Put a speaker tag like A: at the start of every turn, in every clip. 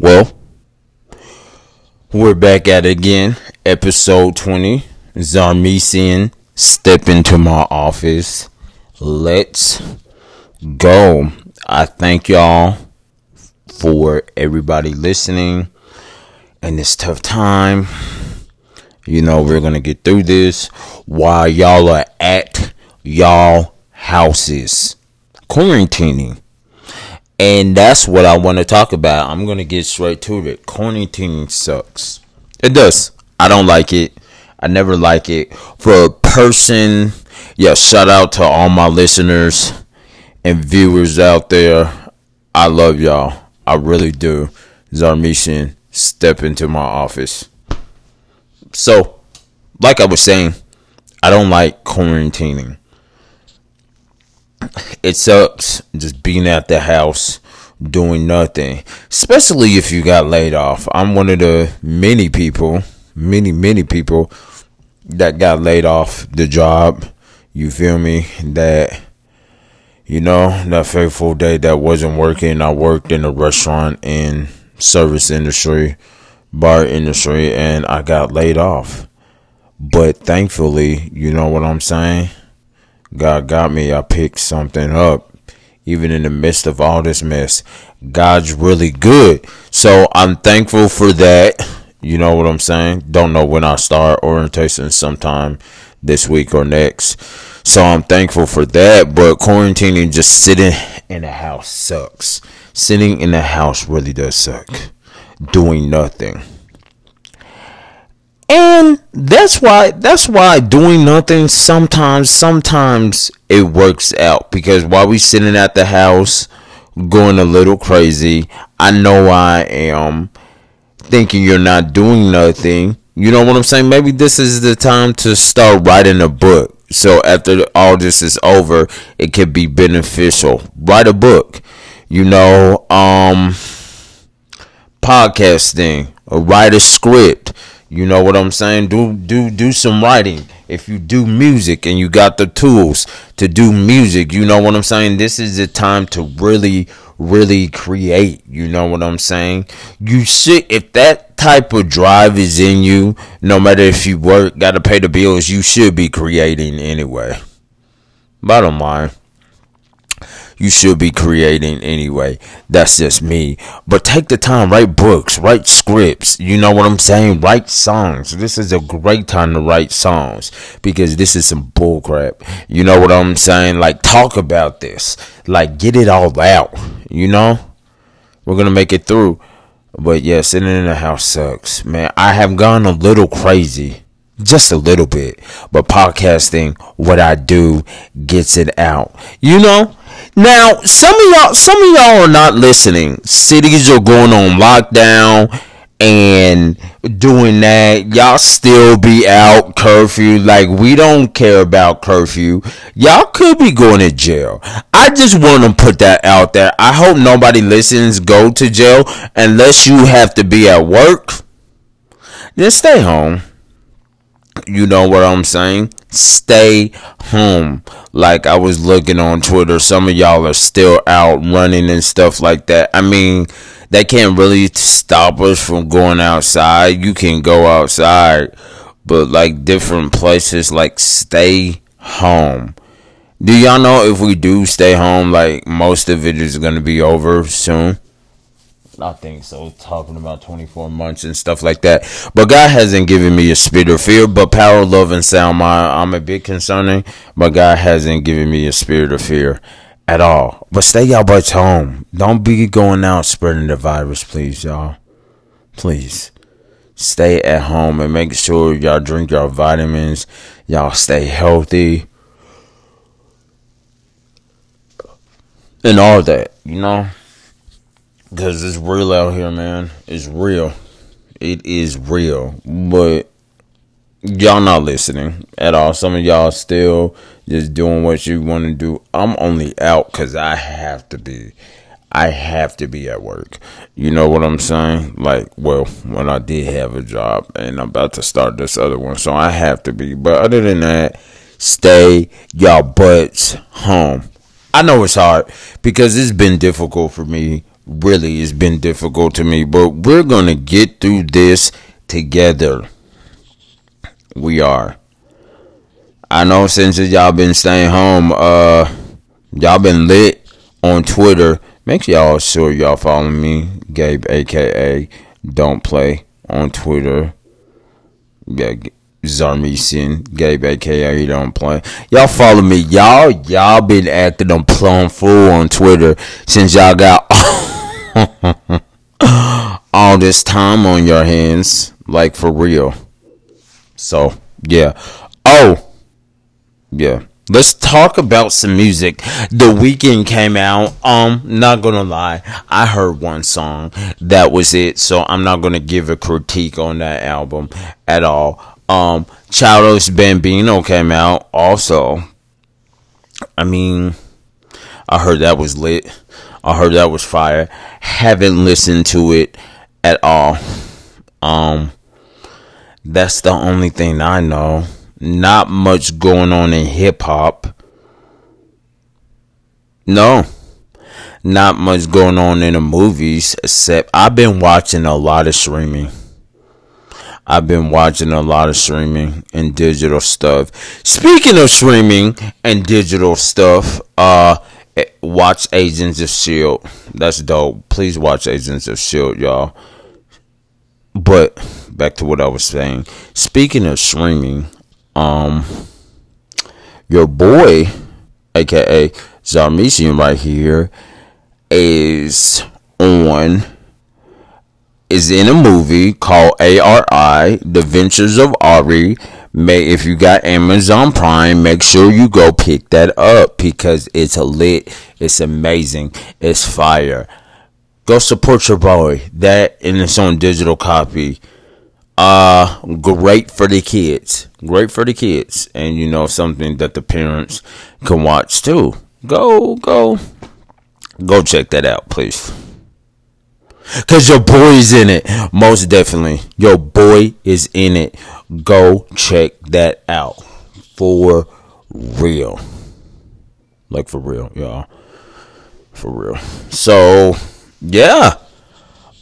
A: Well, we're back at it again. Episode 20. Zarmesian, step into my office. Let's go. I thank y'all for everybody listening in this tough time. You know, we're going to get through this while y'all are at y'all houses quarantining. And that's what I want to talk about. I'm going to get straight to it. Quarantining sucks. It does. I don't like it. I never like it. For a person, yeah, shout out to all my listeners and viewers out there. I love y'all. I really do. Zarmesian, step into my office. So, like I was saying, I don't like quarantining it sucks just being at the house doing nothing, especially if you got laid off. I'm one of the many people, many, many people that got laid off the job. You feel me? That, you know, that fateful day that wasn't working. I worked in a restaurant and service industry, bar industry, and I got laid off. But thankfully, you know what I'm saying? God got me. I picked something up. Even in the midst of all this mess, God's really good. So I'm thankful for that. You know what I'm saying? Don't know when I start orientation sometime this week or next. So I'm thankful for that. But quarantining, just sitting in the house sucks. Sitting in the house really does suck. Doing nothing. And that's why that's why doing nothing sometimes sometimes it works out because while we sitting at the house going a little crazy, I know I am thinking you're not doing nothing. You know what I'm saying? Maybe this is the time to start writing a book. So after all this is over, it could be beneficial. Write a book. You know, um podcasting, or write a script you know what I'm saying? Do do do some writing. If you do music and you got the tools to do music, you know what I'm saying? This is the time to really really create. You know what I'm saying? You should if that type of drive is in you, no matter if you work, got to pay the bills, you should be creating anyway. Bottom line you should be creating anyway. That's just me. But take the time, write books, write scripts. You know what I'm saying? Write songs. This is a great time to write songs because this is some bullcrap. You know what I'm saying? Like, talk about this. Like, get it all out. You know? We're going to make it through. But yeah, sitting in the house sucks. Man, I have gone a little crazy just a little bit. But podcasting, what I do, gets it out. You know? Now, some of y'all, some of y'all are not listening. Cities are going on lockdown and doing that. Y'all still be out curfew. Like we don't care about curfew. Y'all could be going to jail. I just want to put that out there. I hope nobody listens go to jail unless you have to be at work. Then stay home. You know what I'm saying? Stay home. Like I was looking on Twitter, some of y'all are still out running and stuff like that. I mean, that can't really stop us from going outside. You can go outside, but like different places, like stay home. Do y'all know if we do stay home, like most of it is gonna be over soon? I think so. Talking about 24 months and stuff like that. But God hasn't given me a spirit of fear, but power, love, and sound mind. I'm a bit concerning, but God hasn't given me a spirit of fear at all. But stay y'all butts home. Don't be going out spreading the virus, please, y'all. Please. Stay at home and make sure y'all drink your vitamins. Y'all stay healthy. And all that, you know? Because it's real out here, man. It's real. It is real. But y'all not listening at all. Some of y'all still just doing what you want to do. I'm only out because I have to be. I have to be at work. You know what I'm saying? Like, well, when I did have a job and I'm about to start this other one, so I have to be. But other than that, stay y'all butts home. I know it's hard because it's been difficult for me really has been difficult to me, but we're gonna get through this together. We are. I know since y'all been staying home, uh, y'all been lit on Twitter. Make sure y'all sure y'all follow me, Gabe, aka Don't Play, on Twitter. Yeah, Zarmesian, Gabe, aka Don't Play. Y'all follow me, y'all. Y'all been acting on plum fool on Twitter since y'all got all this time on your hands, like for real. So yeah. Oh yeah. Let's talk about some music. The Weeknd came out. Um, not gonna lie, I heard one song. That was it. So I'm not gonna give a critique on that album at all. Um, Childish Gambino came out also. I mean, I heard that was lit. I heard that was fire. Haven't listened to it at all. Um, that's the only thing I know not much going on in hip hop. No. Not much going on in the movies except I've been watching a lot of streaming. I've been watching a lot of streaming and digital stuff. Speaking of streaming and digital stuff, uh watch Agents of Shield. That's dope. Please watch Agents of Shield, y'all. But back to what I was saying. Speaking of streaming, um your boy, aka Zarmesian right here, is on is in a movie called ARI, The Ventures of Ari. May if you got Amazon Prime, make sure you go pick that up because it's a lit, it's amazing, it's fire. Go support your boy. That and it's on digital copy. Uh great for the kids. Great for the kids. And you know something that the parents can watch too. Go go go check that out please. Because your boy is in it. Most definitely. Your boy is in it go check that out for real like for real y'all for real so yeah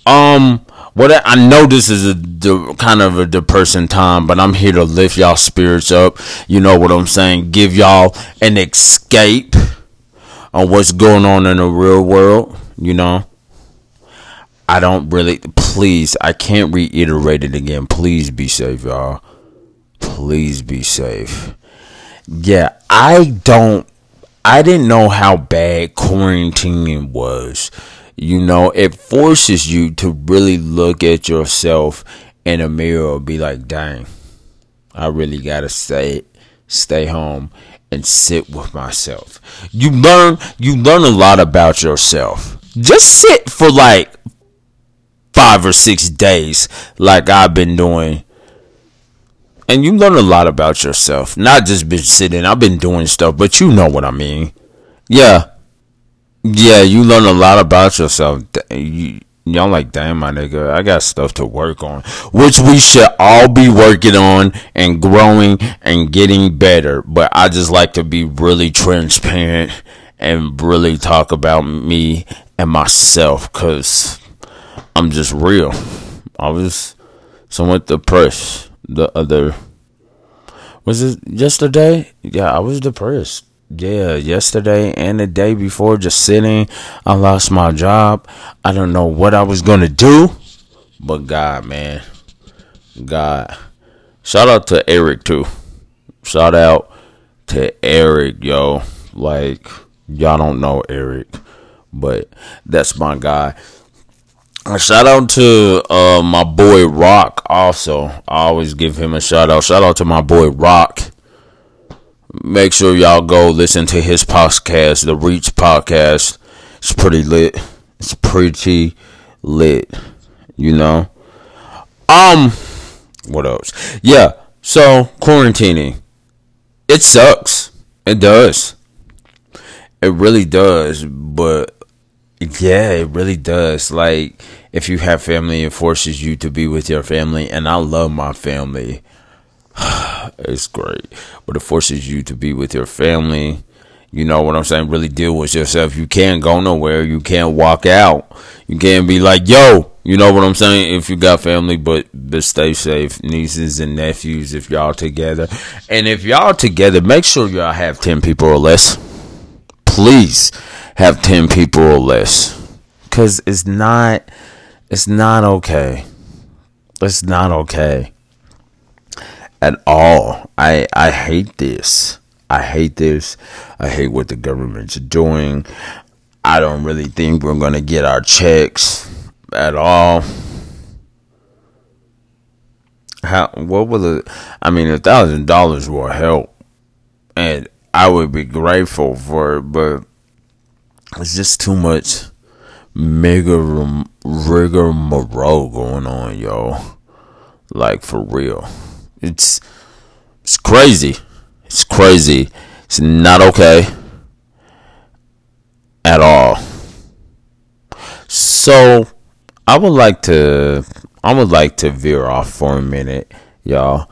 A: um what I, know this is a de, kind of a depressing time, but I'm here to lift y'all spirits up. You know what I'm saying? Give y'all an escape on what's going on in the real world. You know, I don't really. Please, I can't reiterate it again. Please be safe, y'all. Please be safe. Yeah, I don't. I didn't know how bad quarantining was you know, it forces you to really look at yourself in a mirror and be like, dang, I really gotta stay stay home and sit with myself. You learn you learn a lot about yourself. Just sit for like five or six days like I've been doing. And you learn a lot about yourself. Not just been sitting, I've been doing stuff, but you know what I mean. Yeah, yeah, you learn a lot about yourself. You, y'all like, damn, my nigga, I got stuff to work on, which we should all be working on and growing and getting better. But I just like to be really transparent and really talk about me and myself because I'm just real. I was somewhat depressed the other. Was it yesterday? Yeah, I was depressed yeah, yesterday and the day before, just sitting. I lost my job. I don't know what I was gonna do, but God, man, God. Shout out to Eric too. Shout out to Eric, yo. Like y'all don't know Eric, but that's my guy. Shout out to uh, my boy Rock. Also, I always give him a shout out. Shout out to my boy Rock make sure y'all go listen to his podcast, the Reach podcast. It's pretty lit. It's pretty lit. You know. Um, what else? Yeah. So quarantining, it sucks. It does. It really does. But yeah, it really does. Like if you have family, it forces you to be with your family, and I love my family. it's great, but it forces you to be with your family. You know what I'm saying? Really deal with yourself. You can't go nowhere. You can't walk out. You can't be like, yo, you know what I'm saying? If you got family, but but stay safe, nieces and nephews. If y'all together, and if y'all together, make sure y'all have ten people or less. Please have ten people or less, cause it's not, it's not okay. It's not okay at all. I I hate this. I hate this. I hate what the government's doing. I don't really think we're gonna get our checks at all. How what will it? I mean, a thousand dollars will help, and I would be grateful for it. But it's just too much mega rigmarole going on, yo. Like for real, it's it's crazy. It's crazy. It's not okay at all. So I would like to I would like to veer off for a minute, y'all.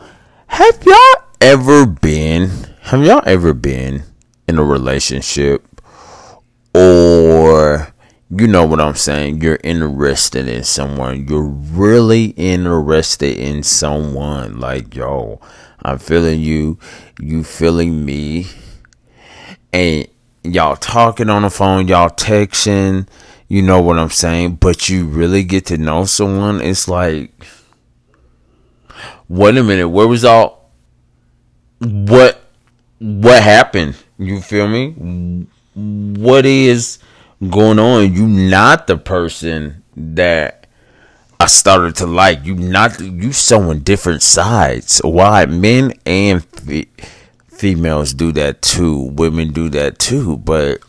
A: Have y'all ever been have y'all ever been in a relationship or you know what I'm saying, you're interested in someone, you're really interested in someone like yo, I'm feeling you, you feeling me and y'all talking on the phone, y'all texting, you know what I'm saying? But you really get to know someone. It's like, wait a minute, where was all what what happened? You feel me? What is going on? You not the person that I started to like. You not you showing different sides. Why men and fe- females do that too. Women do that too, but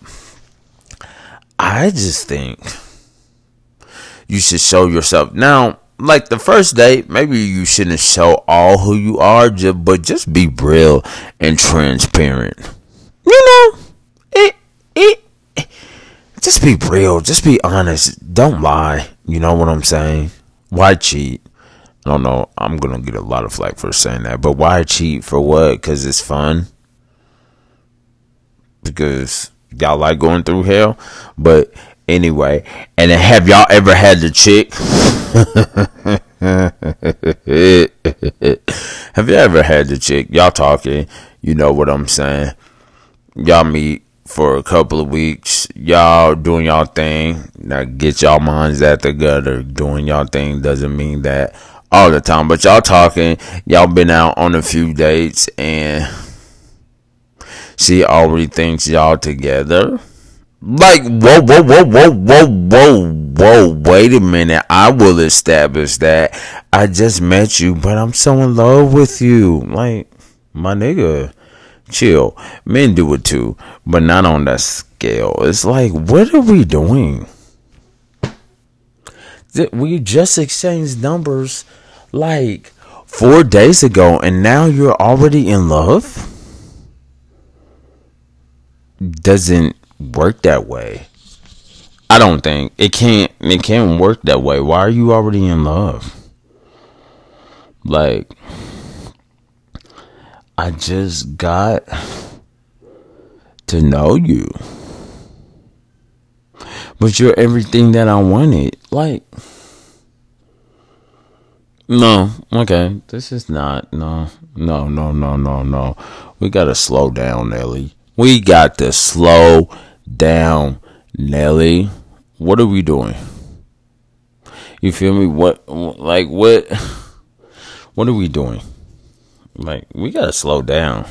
A: I just think you should show yourself. Now, like the first date, maybe you shouldn't show all who you are, but just be real and transparent. You know, just be real. Just be honest. Don't lie. You know what I'm saying? Why cheat? I don't know. I'm gonna get a lot of flack for saying that, but why cheat for what? Because it's fun. Because y'all like going through hell. But anyway, and have y'all ever had the chick? have you ever had the chick? Y'all talking, you know what I'm saying? Y'all meet for a couple of weeks, y'all doing y'all thing. Now get y'all minds at the gutter. Doing y'all thing doesn't mean that all the time, but y'all talking, y'all been out on a few dates and she already thinks y'all together. Like, whoa, whoa, whoa, whoa, whoa, whoa, whoa, wait a minute. I will establish that. I just met you, but I'm so in love with you. Like, my nigga, chill. Men do it too, but not on that scale. It's like, what are we doing? We just exchanged numbers like four days ago, and now you're already in love? doesn't work that way. I don't think it can't it can't work that way. Why are you already in love? Like I just got to know you. But you're everything that I wanted. Like no, okay. This is not no no no no no no. We gotta slow down, Nelly. We got to slow down, Nelly. What are we doing? You feel me? What, like, what, what are we doing? Like, we gotta slow down.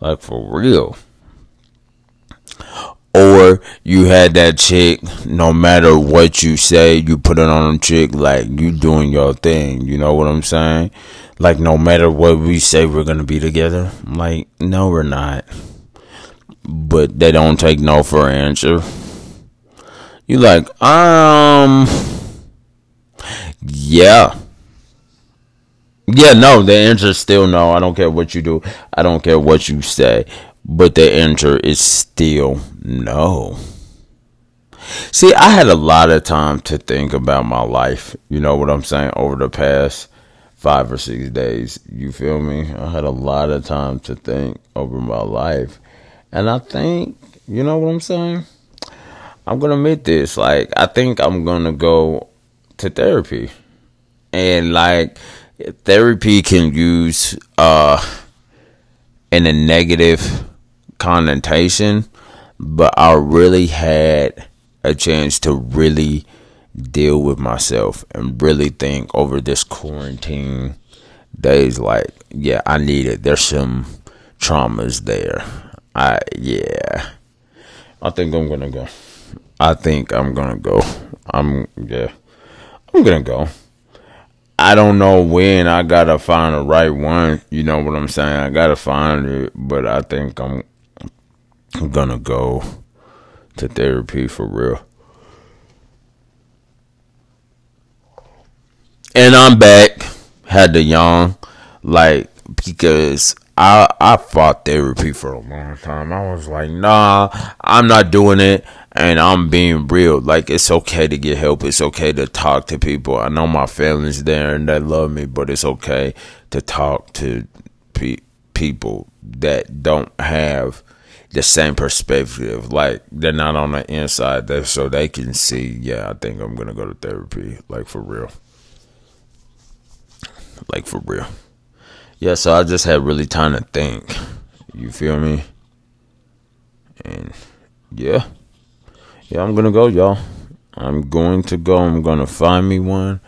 A: Like, for real. Or you had that chick, no matter what you say, you put it on a chick, like, you doing your thing. You know what I'm saying? like no matter what we say we're gonna be together. like, no, we're not. But they don't take no for an answer. You like, um, yeah. Yeah, no, the answer is still no. I don't care what you do. I don't care what you say. But the answer is still no. See, I had a lot of time to think about my life. You know what I'm saying? Over the past five or six days. You feel me? I had a lot of time to think over my life. And I think, you know what I'm saying? I'm going to admit this. Like, I think I'm going to go to therapy. And, like, therapy can use uh in a negative connotation, but I really had a chance to really deal with myself and really think over this quarantine days like yeah i need it there's some traumas there. I yeah. I think i'm gonna go. I think i'm gonna go. I'm yeah. I'm gonna go i don't know when i gotta find the right one you know what i'm saying? I gotta find it but i think i'm, I'm gonna go to therapy for real. And i'm back had to yawn, like because I I fought therapy for a long time. I was like, nah, I'm not doing it, and I'm being real. Like it's okay to get help. It's okay to talk to people. I know my family's there and they love me, but it's okay to talk to pe- people that don't have the same perspective. Like they're not on the inside, there, so they can see. Yeah, I think I'm gonna go to therapy. Like for real. Like for real. Yeah, so I just had really time to think. You feel me? And yeah. Yeah, I'm gonna go, y'all. I'm going to go. I'm gonna find me one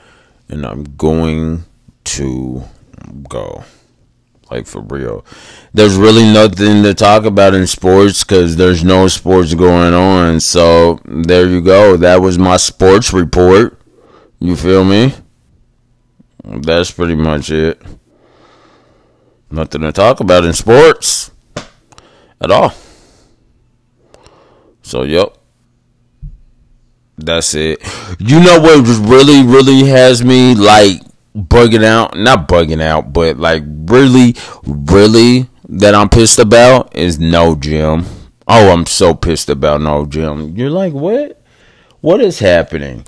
A: and I'm going to go. Like for real. There's really nothing to talk about in sports because there's no sports going on. So there you go. That was my sports report. You feel me? That's pretty much it. Nothing to talk about in sports at all. So, yep. That's it. You know what really, really has me like bugging out? Not bugging out, but like really, really that I'm pissed about is no gym. Oh, I'm so pissed about no gym. You're like, what? What is happening?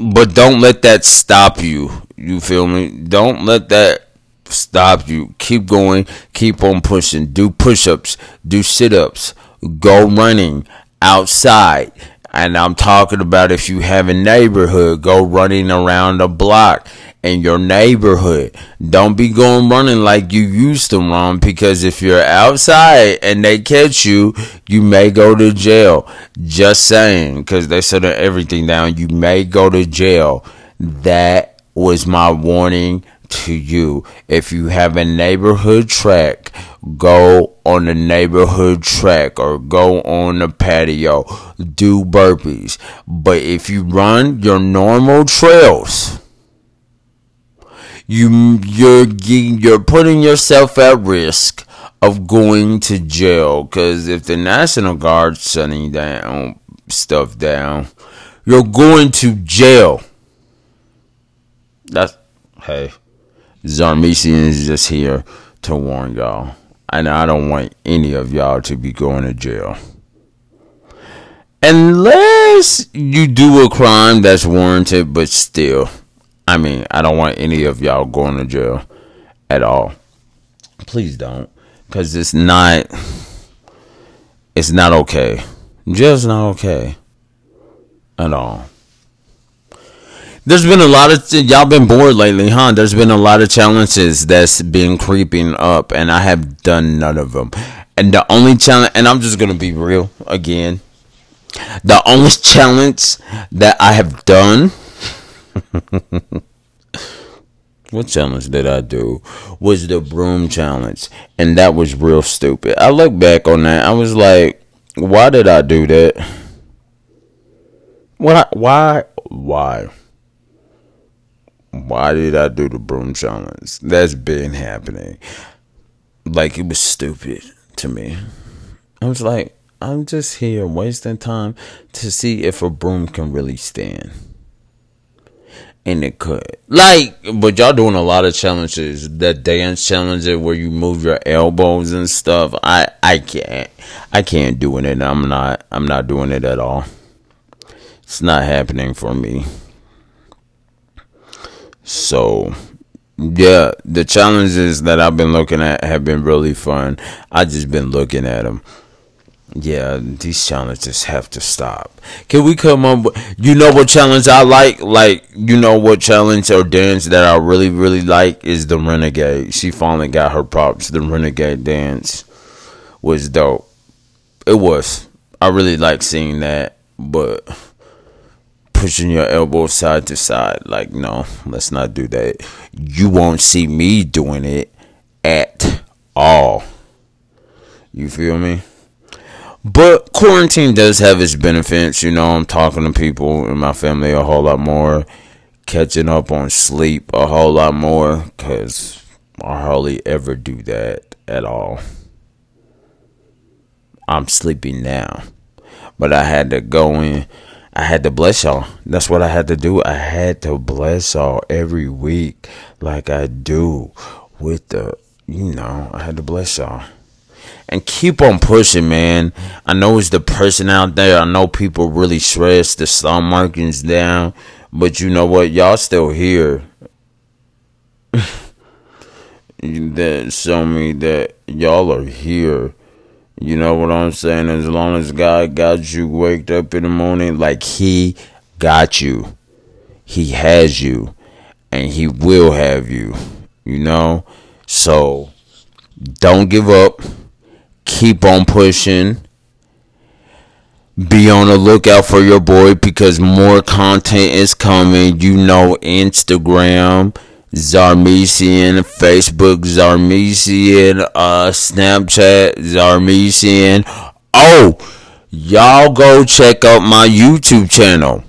A: but don't let that stop you. You feel me? Don't let that stop you. Keep going. Keep on pushing. Do push ups. Do sit ups. Go running outside. And I'm talking about if you have a neighborhood, go running around the block in your neighborhood. Don't be going running like you used to run because if you're outside and they catch you, you may go to jail. Just saying, because they shut everything down. You may go to jail. That was my warning to you. If you have a neighborhood track, go on the neighborhood track or go on the patio. Do burpees. But if you run your normal trails, you you're you're putting yourself at risk of going to jail because if the National Guard's shutting down stuff down, you're going to jail. That's hey, Zarmesian is just here to warn y'all, and I don't want any of y'all to be going to jail. Unless you do a crime that's warranted, but still. I mean, I don't want any of y'all going to jail at all. Please don't, because it's not. It's not okay. Jail's not okay at all. There's been a lot of y'all been bored lately, huh? There's been a lot of challenges that's been creeping up, and I have done none of them. And the only challenge, and I'm just gonna be real again. The only challenge that I have done what challenge did I do? Was the broom challenge. And that was real stupid. I look back on that. I was like, why did I do that? What why why? Why did I do the broom challenge? That's been happening. Like it was stupid to me. I was like, I'm just here wasting time to see if a broom can really stand and it could. Like, but y'all doing a lot of challenges. The dance challenges where you move your elbows and stuff. I I can't. I can't do it. I'm not. I'm not doing it at all. It's not happening for me. So, yeah, the challenges that I've been looking at have been really fun. I just been looking at them. Yeah, these challenges have to stop. Can we come up with, you know what challenge I like? Like, you know what challenge or dance that I really, really like is the Renegade. She finally got her props. The Renegade dance was dope. It was. I really like seeing that, but pushing your elbows side to side. Like, no, let's not do that. You won't see me doing it at all. You feel me? But quarantine does have its benefits. You know, I'm talking to people in my family a whole lot more, catching up on sleep a whole lot more, because I hardly ever do that at all. I'm sleeping now. But I had to go in I had to bless y'all. That's what I had to do. I had to bless y'all every week, like I do with the, you know, I had to bless y'all. And keep on pushing, man. I know it's the person out there. I know people really stress the stock market's down, but you know what? Y'all still here. that show me that y'all are here you know what I'm saying? As long as God got you waked up in the morning, like He got you, He has you, and He will have you. You know? So don't give up. Keep on pushing. Be on the lookout for your boy because more content is coming. You know, Instagram Zarmesian, Facebook Zarmesian, uh, Snapchat Zarmesian. Oh, y'all go check out my YouTube channel.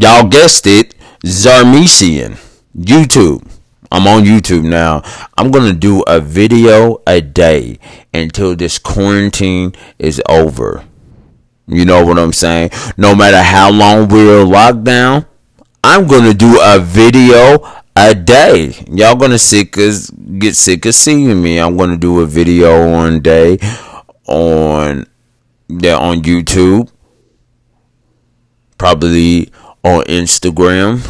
A: Y'all guessed it, Zarmesian. YouTube. I'm on YouTube now. I'm going to do a video a day until this quarantine is over. You know what I'm saying? No matter how long we're locked down, I'm going to do a video a day. Y'all gonna sick as get sick of seeing me. I'm gonna do a video one day on yeah on YouTube, probably on Instagram,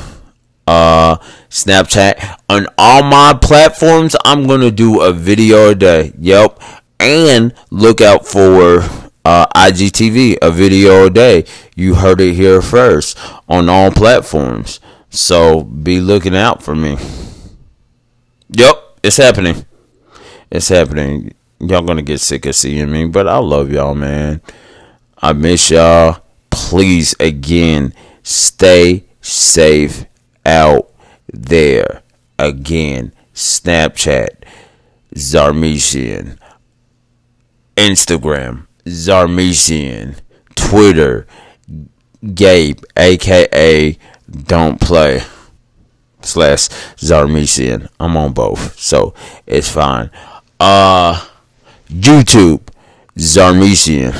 A: uh, Snapchat, on all my platforms. I'm gonna do a video a day. Yep, and look out for uh, IGTV, a video a day. You heard it here first on all platforms. So be looking out for me. Yep, it's happening. It's happening. Y'all gonna get sick of seeing me, but I love y'all, man. I miss y'all. Please, again, stay safe out there. Again, Snapchat, Zarmesian, Instagram, Zarmesian, Twitter, Gabe, aka don't play slash Zarmesian. I'm on both, so it's fine. Uh, YouTube Zarmesian.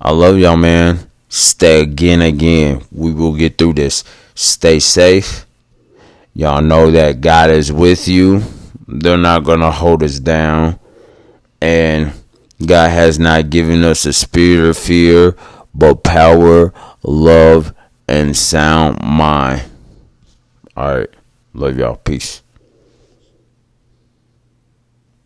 A: I love y'all, man. Stay again, again. We will get through this. Stay safe. Y'all know that God is with you. They're not gonna hold us down, and God has not given us a spirit of fear, but power, love and sound mind. All right. Love y'all. Peace.